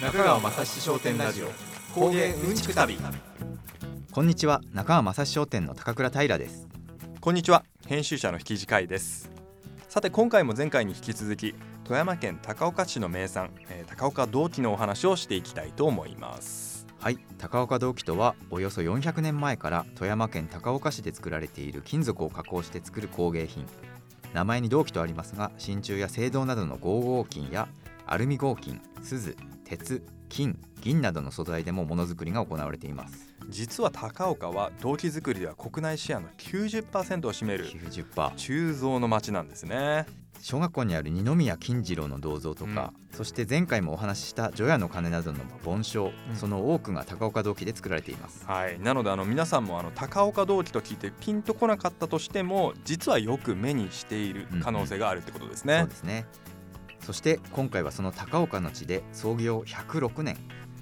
中川雅史商店ラジオ工芸うんちく旅。こんにちは中川雅史商店の高倉平です。こんにちは編集者の引地海です。さて今回も前回に引き続き富山県高岡市の名産、えー、高岡銅器のお話をしていきたいと思います。はい高岡銅器とはおよそ400年前から富山県高岡市で作られている金属を加工して作る工芸品。名前に銅器とありますが真鍮や青銅などの合合金やアルミ合金錫鉄金銀などの素材でもものづくりが行われています。実は高岡は銅器作りでは国内シェアの90%を占める90%鋳造の町なんですね。小学校にある二宮金次郎の銅像とか、うん、そして前回もお話しした除夜の鐘などの盆鐘、うん、その多くが高岡銅器で作られています。はい。なのであの皆さんもあの高岡銅器と聞いてピンとこなかったとしても実はよく目にしている可能性があるってことですね、うん、そうですねそして今回はその高岡の地で創業106年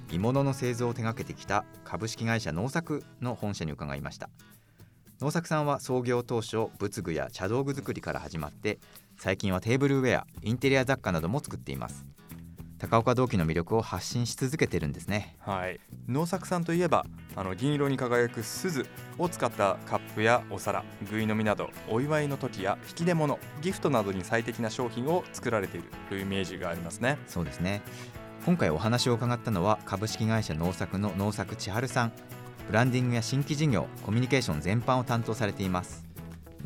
鋳物の製造を手掛けてきた株式会社農作の本社に伺いました。農作さんは創業当初仏具や茶道具作りから始まって最近はテーブルウェアインテリア雑貨なども作っています。高岡銅器の魅力を発信し続けてるんですね。はい。農作さんといえばあの銀色に輝く錫を使ったカップやお皿ぐい飲みなどお祝いの時や引き出物ギフトなどに最適な商品を作られているというイメージがありますね。そうですね。今回お話を伺ったのは株式会社農作の農作千春さん。ブランディングや新規事業コミュニケーション全般を担当されています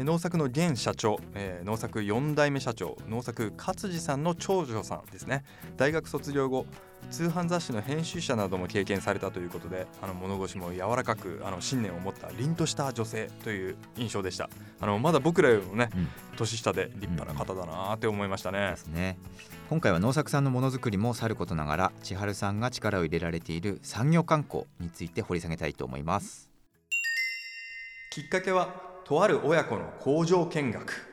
農作の現社長、えー、農作4代目社長農作勝次さんの長女さんですね。大学卒業後通販雑誌の編集者なども経験されたということであの物腰も柔らかくあの信念を持った凛とした女性という印象でした。あのまだ僕らよりもね、うん、年下で立派な方だなって思いましたね,、ですね。今回は農作さんのものづくりもさることながら千春さんが力を入れられている産業観光について掘り下げたいと思います。きっかけはとある親子の工場見学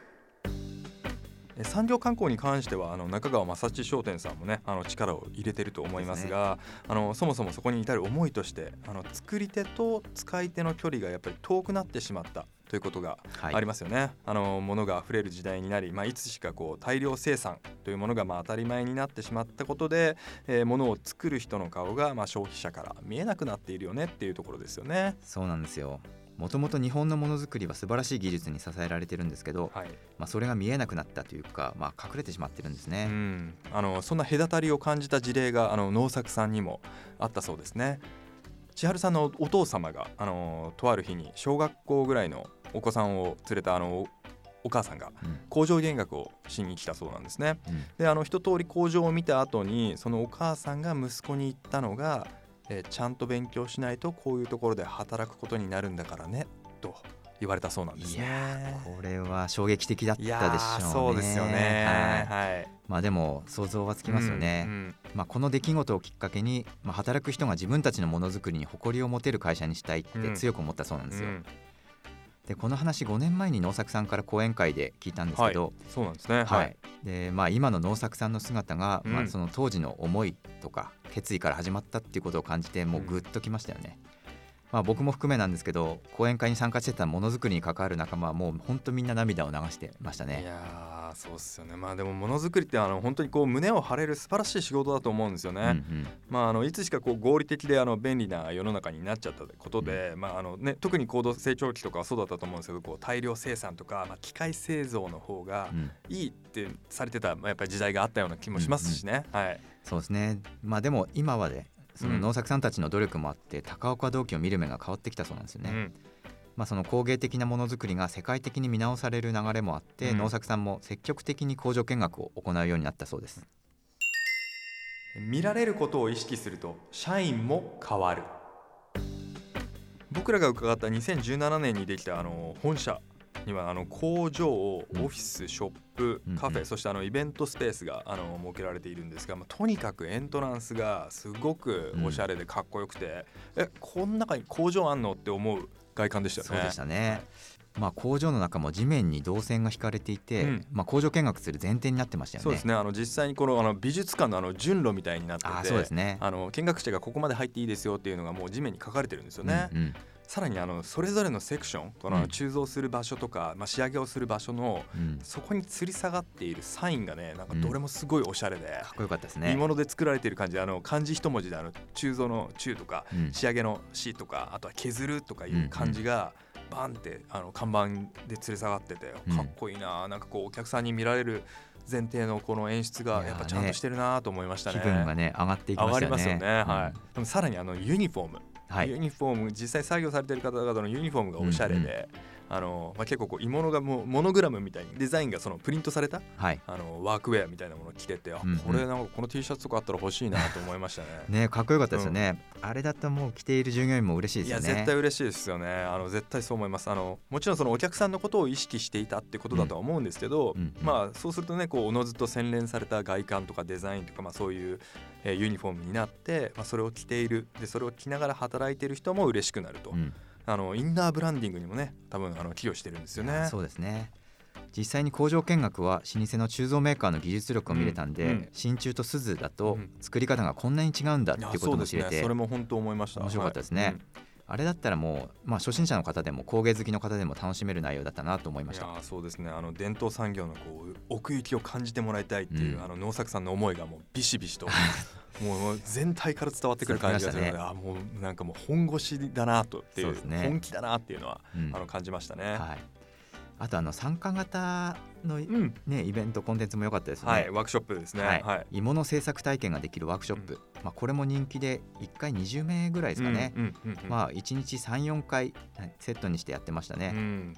産業観光に関してはあの中川正知商店さんもねあの力を入れてると思いますが、ね、あのそもそもそこに至る思いとしてあの作り手と使い手の距離がやっぱり遠くなってしまったということがありますよね。はい、あの物が溢れる時代になり、まあ、いつしかこう大量生産というものがまあ当たり前になってしまったことで、えー、物を作る人の顔がまあ消費者から見えなくなっているよねっていうところですよね。そうなんですよもともと日本のものづくりは素晴らしい技術に支えられてるんですけど、はい、まあ、それが見えなくなったというか、まあ、隠れてしまってるんですね、うん、あのそんな隔たりを感じた事例があの農作さんにもあったそうですね。千春さんのお父様があのとある日に小学校ぐらいのお子さんを連れたあのお母さんが工場見学をしに来たそうなん。ですね、うん、であの一通り工場を見た後にそのお母さんが息子に言ったのがえー、ちゃんと勉強しないとこういうところで働くことになるんだからねと言われたそうなんですね。これは衝撃的だったでしょうね。そうですよね。はい。はい、まあでも想像はつきますよね。うんうん、まあこの出来事をきっかけに、まあ働く人が自分たちのものづくりに誇りを持てる会社にしたいって強く思ったそうなんですよ。うんうんでこの話5年前に農作さんから講演会で聞いたんですけど、はい、そうなんですね、はい、でまあ、今の農作さんの姿が、うん、まあ、その当時の思いとか決意から始まったっていうことを感じてもうぐっときましたよね。うんまあ、僕も含めなんですけど講演会に参加してたものづくりに関わる仲間はもう本当みんな涙を流してましたね。いやそうっすよね。まあでもものづくりってあの本当にこう胸を張れる素晴らしい仕事だと思うんですよね。うんうん、まあ、あのいつしかこう合理的であの便利な世の中になっちゃったことで、うん、まああのね、特に高度成長期とかはそうだったと思うんですけどこう大量生産とか、まあ、機械製造の方がいいってされてた、まあ、やっぱり時代があったような気もしますしね。うんうん、はい、そうですね。まあでも今はでその農作さんたちの努力もあって高岡銅器を見る目が変わってきたそうなんですよね。うん。まあ、その工芸的なものづくりが世界的に見直される流れもあって、うん、農作さんも積極的に工場見学を行うようになったそうです。見られることを意識すると社員も変わる。僕らが伺った2017年にできたあの本社にはあの工場、オフィス、ショップ、カフェ、そしてあのイベントスペースがあの設けられているんですが、まあ、とにかくエントランスがすごくおしゃれでかっこよくて、えこの中に工場あんのって思う外観でしたね。そうでしたね。まあ、工場の中も地面に導線が引かれていて、うん、まあ、工場見学する前提になってましたよね。そうですね。あの実際にこのあの美術館のあの順路みたいになっててそうです、ね、あの見学者がここまで入っていいですよっていうのがもう地面に書かれてるんですよね。うんうんさらにあのそれぞれのセクションこのうん。鋳造する場所とか、まあ、仕上げをする場所のうん、そこに吊り下がっているサインがねなんかどれもすごいおしゃれで、かっこよかったですね。いいもので作られている感じであの漢字一文字であの鋳造の鋳とかうん。仕上げの「し」とかあとは削るとかいう漢字がバンってあの看板で吊り下がっててうん。かっこいいななんかこうお客さんに見られる前提のこの演出がやっぱちゃんとしてるなと思いましたね。気分がね上がっていきまね。がりますよね、はい。うん。でもさらにあのユニフォーム、はいユニフォーム実際作業されてる方々のユニフォームがおしゃれで、あのまあ、結構こう鋳物がもうモノグラムみたいにデザインがそのプリントされたはい。あのワークウェアみたいなものを着てて、あうんうん。これなんかこの T シャツとかあったら欲しいなと思いましたね。ねかっこよかったですよね、あれだともう着ている従業員も嬉しいですいやよね絶対嬉しいですよね。あの絶対そう思います。あのもちろんそのお客さんのことを意識していたってことだとは思うんですけど、うんうん。まあそうするとねこうおのずと洗練された外観とかデザインとか、まあ、そういう、えーユニフォームになって、まあ、それを着ている。でそれを着ながら働いている人も嬉しくなると、うんあのインナーブランディングにもね多分あの寄与してるんですよね。そうですね。実際に工場見学は老舗の鋳造メーカーの技術力を見れたんで、うんうん。真鍮と錫だとうん作り方がこんなに違うんだっていうことも知れて、それも本当思いました。面白かったですね。はいあれだったらもう、まあ、初心者の方でも工芸好きの方でも楽しめる内容だったなと思いました。いやーそうですね。あの伝統産業のこう奥行きを感じてもらいたいっていう、うん。あの農作さんの思いがもうビシビシと もう全体から伝わってくる感じがするので、伝あーもうなんかもう本腰だなとっていうね。本気だなっていうのは、うん。あの感じましたね。はい、あとあの参加型の、うん。ね、イベントコンテンツも良かったですね。はい、ワークショップですね。はい。はい。鋳物製作体験ができるワークショップ、まあ、これも人気で1回20名ぐらいですかね、まあ、1日34回はいセットにしてやってましたね、うん。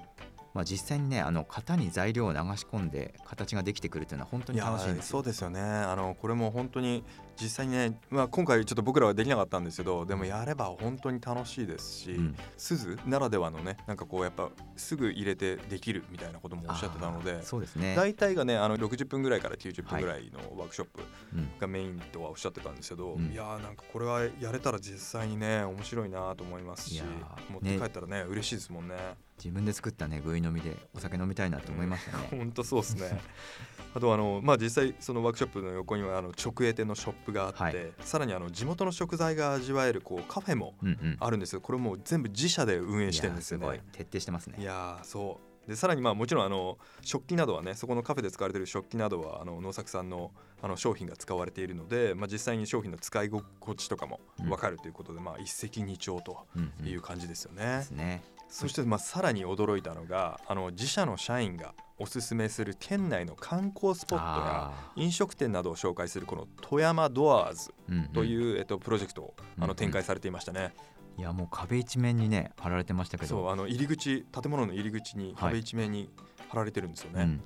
まあ、実際にねあの型に材料を流し込んで形ができてくるというのは本当に楽しいんですよ。そうですよね。あのこれも本当に実際にね、まあ、今回ちょっと僕らはできなかったんですけどでもやれば本当に楽しいですし、うん。鈴ならではのねなんかこうやっぱすぐ入れてできるみたいなこともおっしゃってたのあでーそうですね、大体がねあの60分ぐらいから90分ぐらいのワークショップうん。がメインとはおっしゃってたんですけど、うん。いやーなんかこれはやれたら実際にね面白いなと思いますし持って帰ったらね嬉しいですもんね。自分で作ったね具飲みでお酒飲みたいなと思いましたね、本当そうですね。あとあのまあ実際そのワークショップの横にはあの直営店のショップがあって、はいさらにあの地元の食材が味わえるこうカフェもうんうんあるんですよ。これもう全部自社で運営してるんですよね。徹底してますねいやーそう。でさらにまあもちろんあの食器などはねそこのカフェで使われている食器などはあの農作さんのあの商品が使われているので、まあ、実際に商品の使い心地とかも分かるということで、まあ一石二鳥とうんうんいう感じですよでね。すねそしてまあさらに驚いたのがあの自社の社員がおすすめする県内の観光スポットやあ飲食店などを紹介するこの富山ドアーズーうんうん。という、えっと、プロジェクトをあの展開されていましたね。いやもう壁一面にね貼られてましたけど。そうあの入り口建物の入り口に壁一面に貼られてるんですよね。うん、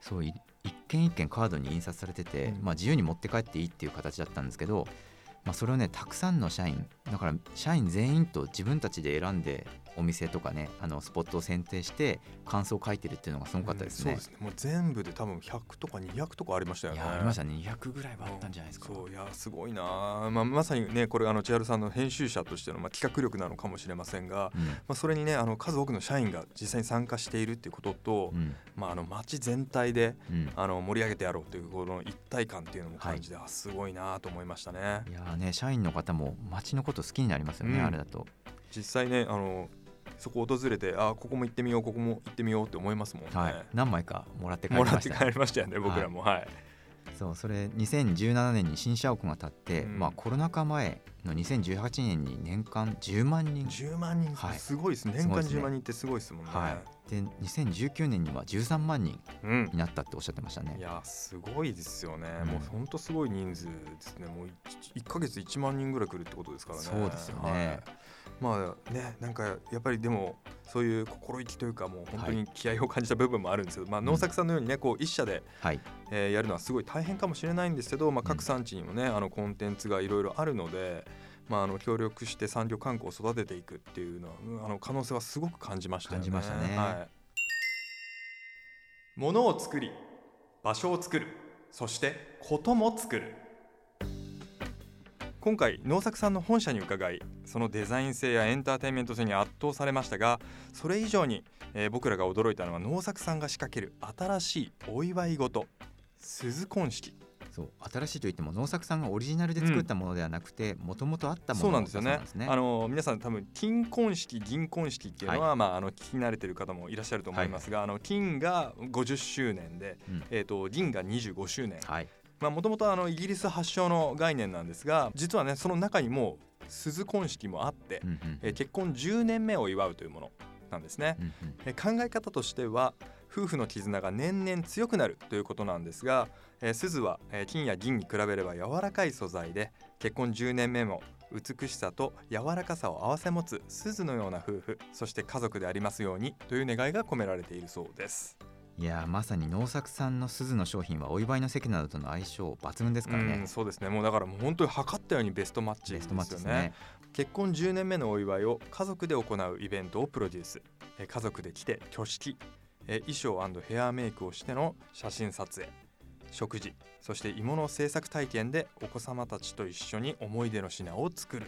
そうい一件一件カードに印刷されてて、うん。まあ、自由に持って帰っていいっていう形だったんですけど、まあ、それをねたくさんの社員だから社員全員と自分たちで選んでお店とかねあのスポットを選定して感想を書いてるっていうのがすごかったですね。うんそうですねもう全部で多分100とか200とかありましたよね。ありましたね200ぐらいはあったんじゃないですか。そういやすごいなあ、まあ、まさにねこれあの千春さんの編集者としての、まあ、企画力なのかもしれませんが、うんまあ、それにねあの数多くの社員が実際に参加しているっていうことと、うんまあ、あの街全体でうんあの盛り上げてやろうというこの一体感っていうのも感じて、あすごいなと思いましたね。いやーね社員の方も街のこと好きになりますよね、うんあれだと。実際ねあのそこ訪れてあここも行ってみようここも行ってみようって思いますもんね。はい、何枚かもらって帰りもらってましたりましたよね僕らも。はい。そうそれ2017年に新社屋が建って、うん。まあ、コロナ禍前の2018年に年間10万人。10万人、はい。すごいです。年間すごいですね。10万人ってすごいですもんね。はい、で2019年には13万人うん。になったっておっしゃってましたね。い。やすごいですよね、うん。もう本当すごい人数ですね。もう 1, ヶ月1万人ぐらい来るってことですからね。そうですよね。はい。まあねなんかやっぱりでもそういう心意気というかもう本当に気合を感じた部分もあるんですけど、まあ、農作さんのようにねこう一社で、はい、えーやるのはすごい大変かもしれないんですけど、まあ、各産地にもね、あのコンテンツがいろいろあるので、まあ、あの協力して産業観光を育てていくっていうのはうんあの可能性はすごく感じましたよね。感じましたね。はい、物を作り場所を作るそしてことも作る。今回農作さんの本社に伺いそのデザイン性やエンターテインメント性に圧倒されましたがそれ以上に、えー僕らが驚いたのは農作さんが仕掛ける新しいお祝い事。鈴婚式そう新しいといっても農作さんがオリジナルで作ったものではなくてもともとあったものそうなんですよね。だそうなんあの皆さん多分金婚式銀婚式っていうのは、まああの聞き慣れてる方もいらっしゃると思いますが、あの金が50周年で、うん。えっ、と銀が25周年。もともとあのイギリス発祥の概念なんですが実はねその中にも鈴婚式もあって、うんうんえー結婚10年目を祝うというものなんですね、うんうん。えー考え方としては夫婦の絆が年々強くなるということなんですが、えー鈴は、えー金や銀に比べれば柔らかい素材で結婚10年目も美しさと柔らかさを併せ持つ鈴のような夫婦そして家族でありますようにという願いが込められているそうです。いやーまさに農作さんの鈴の商品はお祝いの席などとの相性抜群ですからね。うん、そうですね。もうだからもう本当に測ったようにベストマッチですよベストマッチですね。ね。結婚10年目のお祝いを家族で行うイベントをプロデュース。えー家族で来て挙式えー衣装ヘアメイクをしての写真撮影。食事そして芋の制作体験でお子様たちと一緒に思い出の品を作る。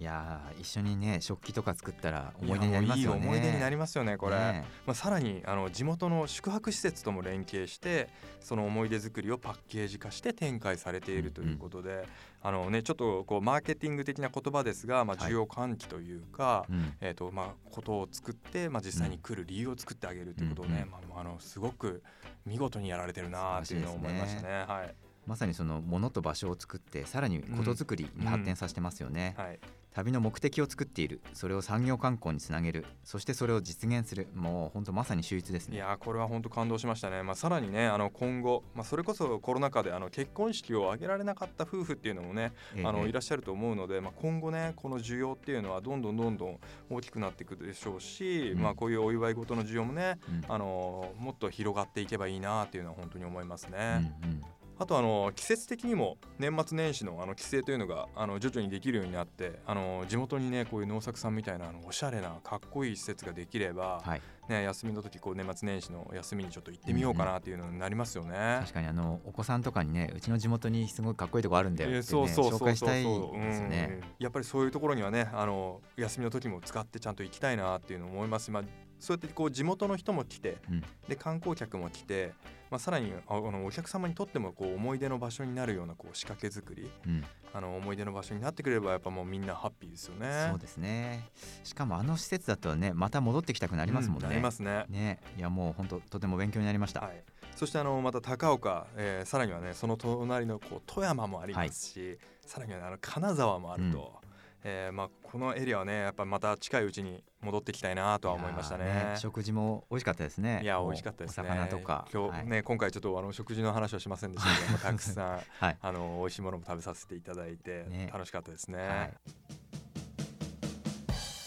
いやー一緒にね食器とか作ったら思い出になりますよね。いいい思い出になりますよねこれ、ねまあ、さらにあの地元の宿泊施設とも連携してその思い出作りをパッケージ化して展開されているということで、あのね、ちょっとこうマーケティング的な言葉ですが、まあ、はい。需要喚起というか、うん。えーとまあ、ことを作って、まあ、実際に来る理由を作ってあげるということをね、うんうん。まあ、あのすごく見事にやられてるなっていうのを思いましたね。はい。まさにそのものと場所を作ってさらにことづくりに発展させてますよね、はい旅の目的を作っている。それを産業観光につなげる。そしてそれを実現する。もう本当まさに秀逸ですね。いやーこれは本当感動しましたね、まあ、さらにねあの今後、まあ、それこそコロナ禍であの結婚式を挙げられなかった夫婦っていうのもね、ええ。あのいらっしゃると思うので、まあ、今後ねこの需要っていうのはどんどんどんどん大きくなっていくでしょうし、うん。まあ、こういうお祝い事の需要もねうん。あのもっと広がっていけばいいなっていうのは本当に思いますうんね。うんあとあの季節的にも年末年始のあの帰省というのがあの徐々にできるようになってあの地元にねこういう農作さんみたいなあのおしゃれなかっこいい施設ができれば、はい。ね、休みの時こう年末年始の休みにちょっと行ってみようかなっていうのになりますよね。確かにあのお子さんとかにねうちの地元にすごいかっこいいとこあるんだよって、そうそう紹介したいですよね、うん。やっぱりそういうところにはねあの休みの時も使ってちゃんと行きたいなっていうのを思います。しまあそうやってこう地元の人も来て、うん。で観光客も来て、まあ、さらにああのお客様にとってもこう思い出の場所になるようなこう仕掛け作りうん。あの思い出の場所になってくれればやっぱもうみんなハッピーですよね。そうですね。しかもあの施設だとねまた戻ってきたくなりますもんね、うなりますね。ね。いやもう本当とても勉強になりました、はい、そしてあのまた高岡、えーさらにはねその隣のこう富山もありますし、さらには、ね、あの金沢もあると、えーまあ、このエリアはねやっぱまた近いうちに戻ってきたいなとは思いましたね。いやー食事も美味しかったですね。いや美味しかったですね。お魚とか。今日ね、はい。今回ちょっとあの食事の話はしませんでしたけども たくさんはいあの美味しいものも食べさせていただいて、ね楽しかったですね。はい。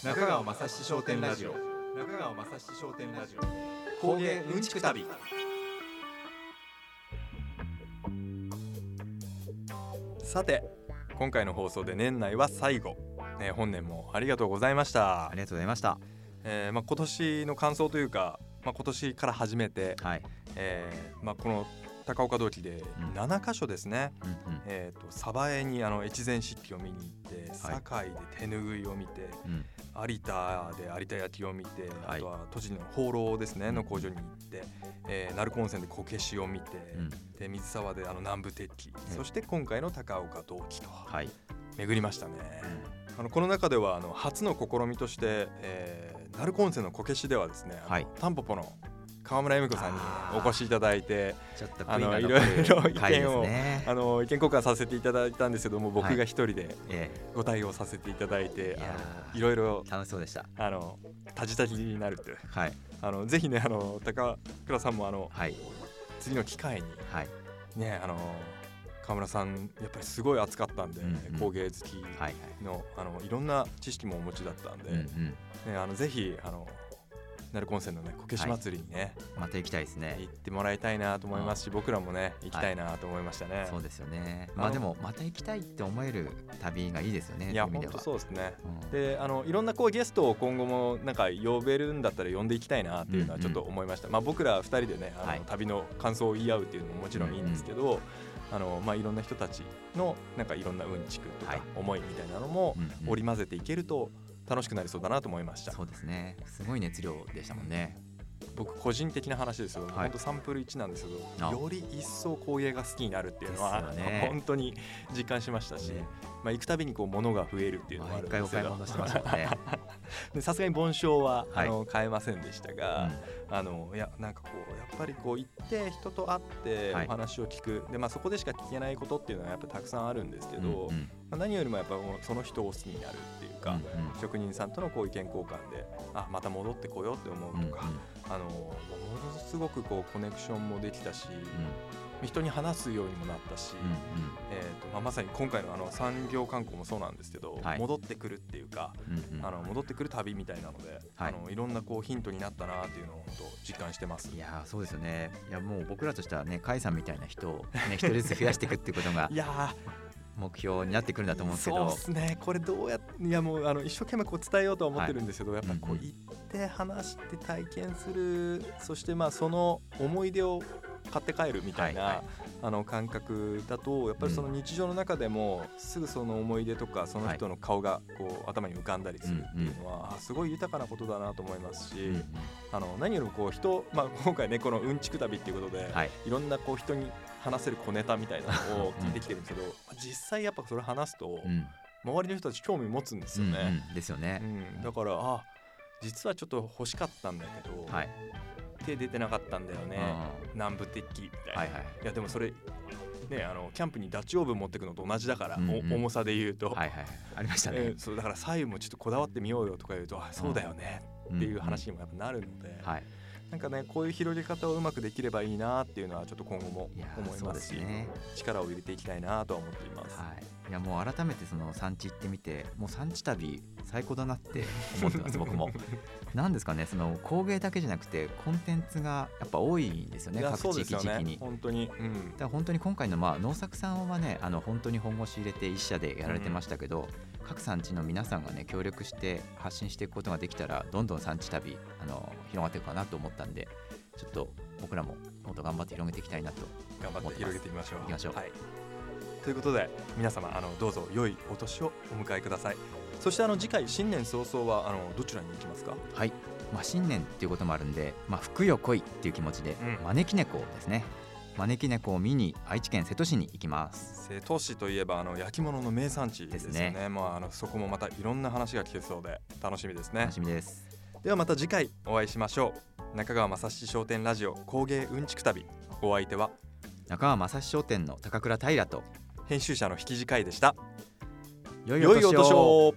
中川雅史商店ラジオ。中川雅史商店ラジオ。工芸うんちく旅。さて今回の放送で年内は最後、ね、本年もありがとうございました。あり。がとうございました。えーまあ、今年の感想というか、まあ、今年から始めて、はい、えーまあ、この高岡通りでうん。7箇所ですね、うんうん。えー、と鯖江にあの越前漆器を見に行って堺で手ぬぐいを見て、うん。有田で有田焼を見て、はい。あとは栃木の放浪ですね、うん。の工場に行って、えー鳴子温泉でこけしを見て、うん。で水沢であの南部鉄器、えそして今回の高岡陶器とはい、巡りましたね。あのこの中ではあの初の試みとして、えー、鳴子温泉のこけしではですね、はい。タンポポの川村恵美子さんにお越しいただいてちょっとあの悔いろいろ意見をねあの意見交換させていただいたんですけども僕が一人でえご対応させていただいて、いやあのーいろいろえ楽しそうでした。あのタジタジになるってはい。あのぜひねあの高倉さんもあのはい。次の機会にはい。ねあの川村さんやっぱりすごい熱かったんで、うんうん。工芸好きはいのあのいろんな知識もお持ちだったんで、うんうん。ね、あのぜひあの鳴子温泉のねこけし祭りにね、また行きたいですね。行ってもらいたいなと思いますし僕らもね行きたいなと思いましたね。そうですよね。まあでもまた行きたいって思える旅がいいですよねいや本当そうですね。うん。であのいろんなこうゲストを今後もなんか呼べるんだったら呼んでいきたいなっていうのはちょっと思いました、まあ、僕ら2人でねあの、はい。旅の感想を言い合うっていうのももちろんいいんですけど、あのまあ、いろんな人たちのなんかいろんなうんちくとはい。か思いみたいなのも織り交ぜていけると楽しくなりそうだなと思いました。そうですね。すごい熱量でしたもんね。僕個人的な話ですよ、はい。本当サンプル1なんですけあ。どより一層工芸が好きになるっていうのは、ね。本当に実感しましたし、ね。まあ、行くたびにこう物が増えるっていうのがある毎んですけどさすがに盆栽は、はい。あの買えませんでしたが、あのいやなんかこうやっぱりこう行って人と会ってはい。お話を聞く、でまあ、そこでしか聞けないことっていうのはやっぱたくさんあるんですけど、うんうんまあ、何よりもやっぱその人を好きになるっていうか、うんうん。職人さんとのこう意見交換であまた戻ってこようって思うとか、あのものすごくこうコネクションもできたし、人に話すようにもなったし、うんうん。えーとまあ、まさに今回のあの産業観光もそうなんですけど、はい。戻ってくるっていうか、うんうん。あの戻ってくる旅みたいなので、はい。い、あのいろんなこうヒントになったなっていうのを本当実感してます。いやーそうですよね。いやもう僕らとしてはね甲斐さんみたいな人をね一人ずつ増やしていくっていうことが いや目標になってくるんだと思うんですけど。そうですね。これどうやっていやもうあの一生懸命こう伝えようとは思ってるんですけど、やっぱりこう行って話して体験するそしてまあその思い出を買って帰るみたいな、はいはい。あの感覚だとやっぱりその日常の中でもすぐその思い出とかその人の顔がこう頭に浮かんだりするっていうのは、あすごい豊かなことだなと思いますし、あの何よりもこう人、まあ、今回ねこのうんちく旅っていうことで、はい。いろんなこう人に話せる小ネタみたいなのを聞いてきてるんですけど、実際やっぱそれ話すと、うん。周りの人たち興味持つんですうんよね、うん。ですよね。うん。だからあ実はちょっと欲しかったんだけど、はい。手出てなかったんだよね。う南部鉄器みたいな、はいはい。いやでもそれねあのキャンプにダチオーブン持ってくのと同じだから、うんうん。お重さで言うと、はいはいありましたね。えーそうだから左右もちょっとこだわってみようよとか言うとあそうだよねっていう話にもやっぱなるので、はいなんかねこういう広げ方をうまくできればいいなっていうのはちょっと今後も思いますすね。力を入れていきたいなとは思っています。はい、いやもう改めてその産地行ってみてもう産地旅最高だなって思ってます 僕も。なんですかねその工芸だけじゃなくてコンテンツがやっぱ多いんですよね各地域地域に。本当に、うん。だから本当に今回のまあ農作さんはねあの本当に本腰入れて一社でやられてましたけど、各産地の皆さんがね協力して発信していくことができたらどんどん産地旅あの広がっていくかなと思ったんでちょっと僕らももっと頑張って広げていきたいなと頑張って広げていきましょう。行きましょうはい、ということで皆様あのどうぞ良いお年をお迎えください。そしてあの次回新年早々はあのどちらに行きますか？はい、まあ、新年っていうこともあるんで、まあ、福よ来いっていう気持ちで、うん招き猫ですね招き猫を見に愛知県瀬戸市に行きます瀬戸市といえばあの焼き物の名産地ですよね。ですまああのそこもまたいろんな話が聞けそうで楽しみですね楽。しみですではまた次回お会いしましょう。中川正史商店ラジオ工芸うんちく旅お相手は？中川正史商店の高倉平と編集者の引き次回でした。良良いお年を。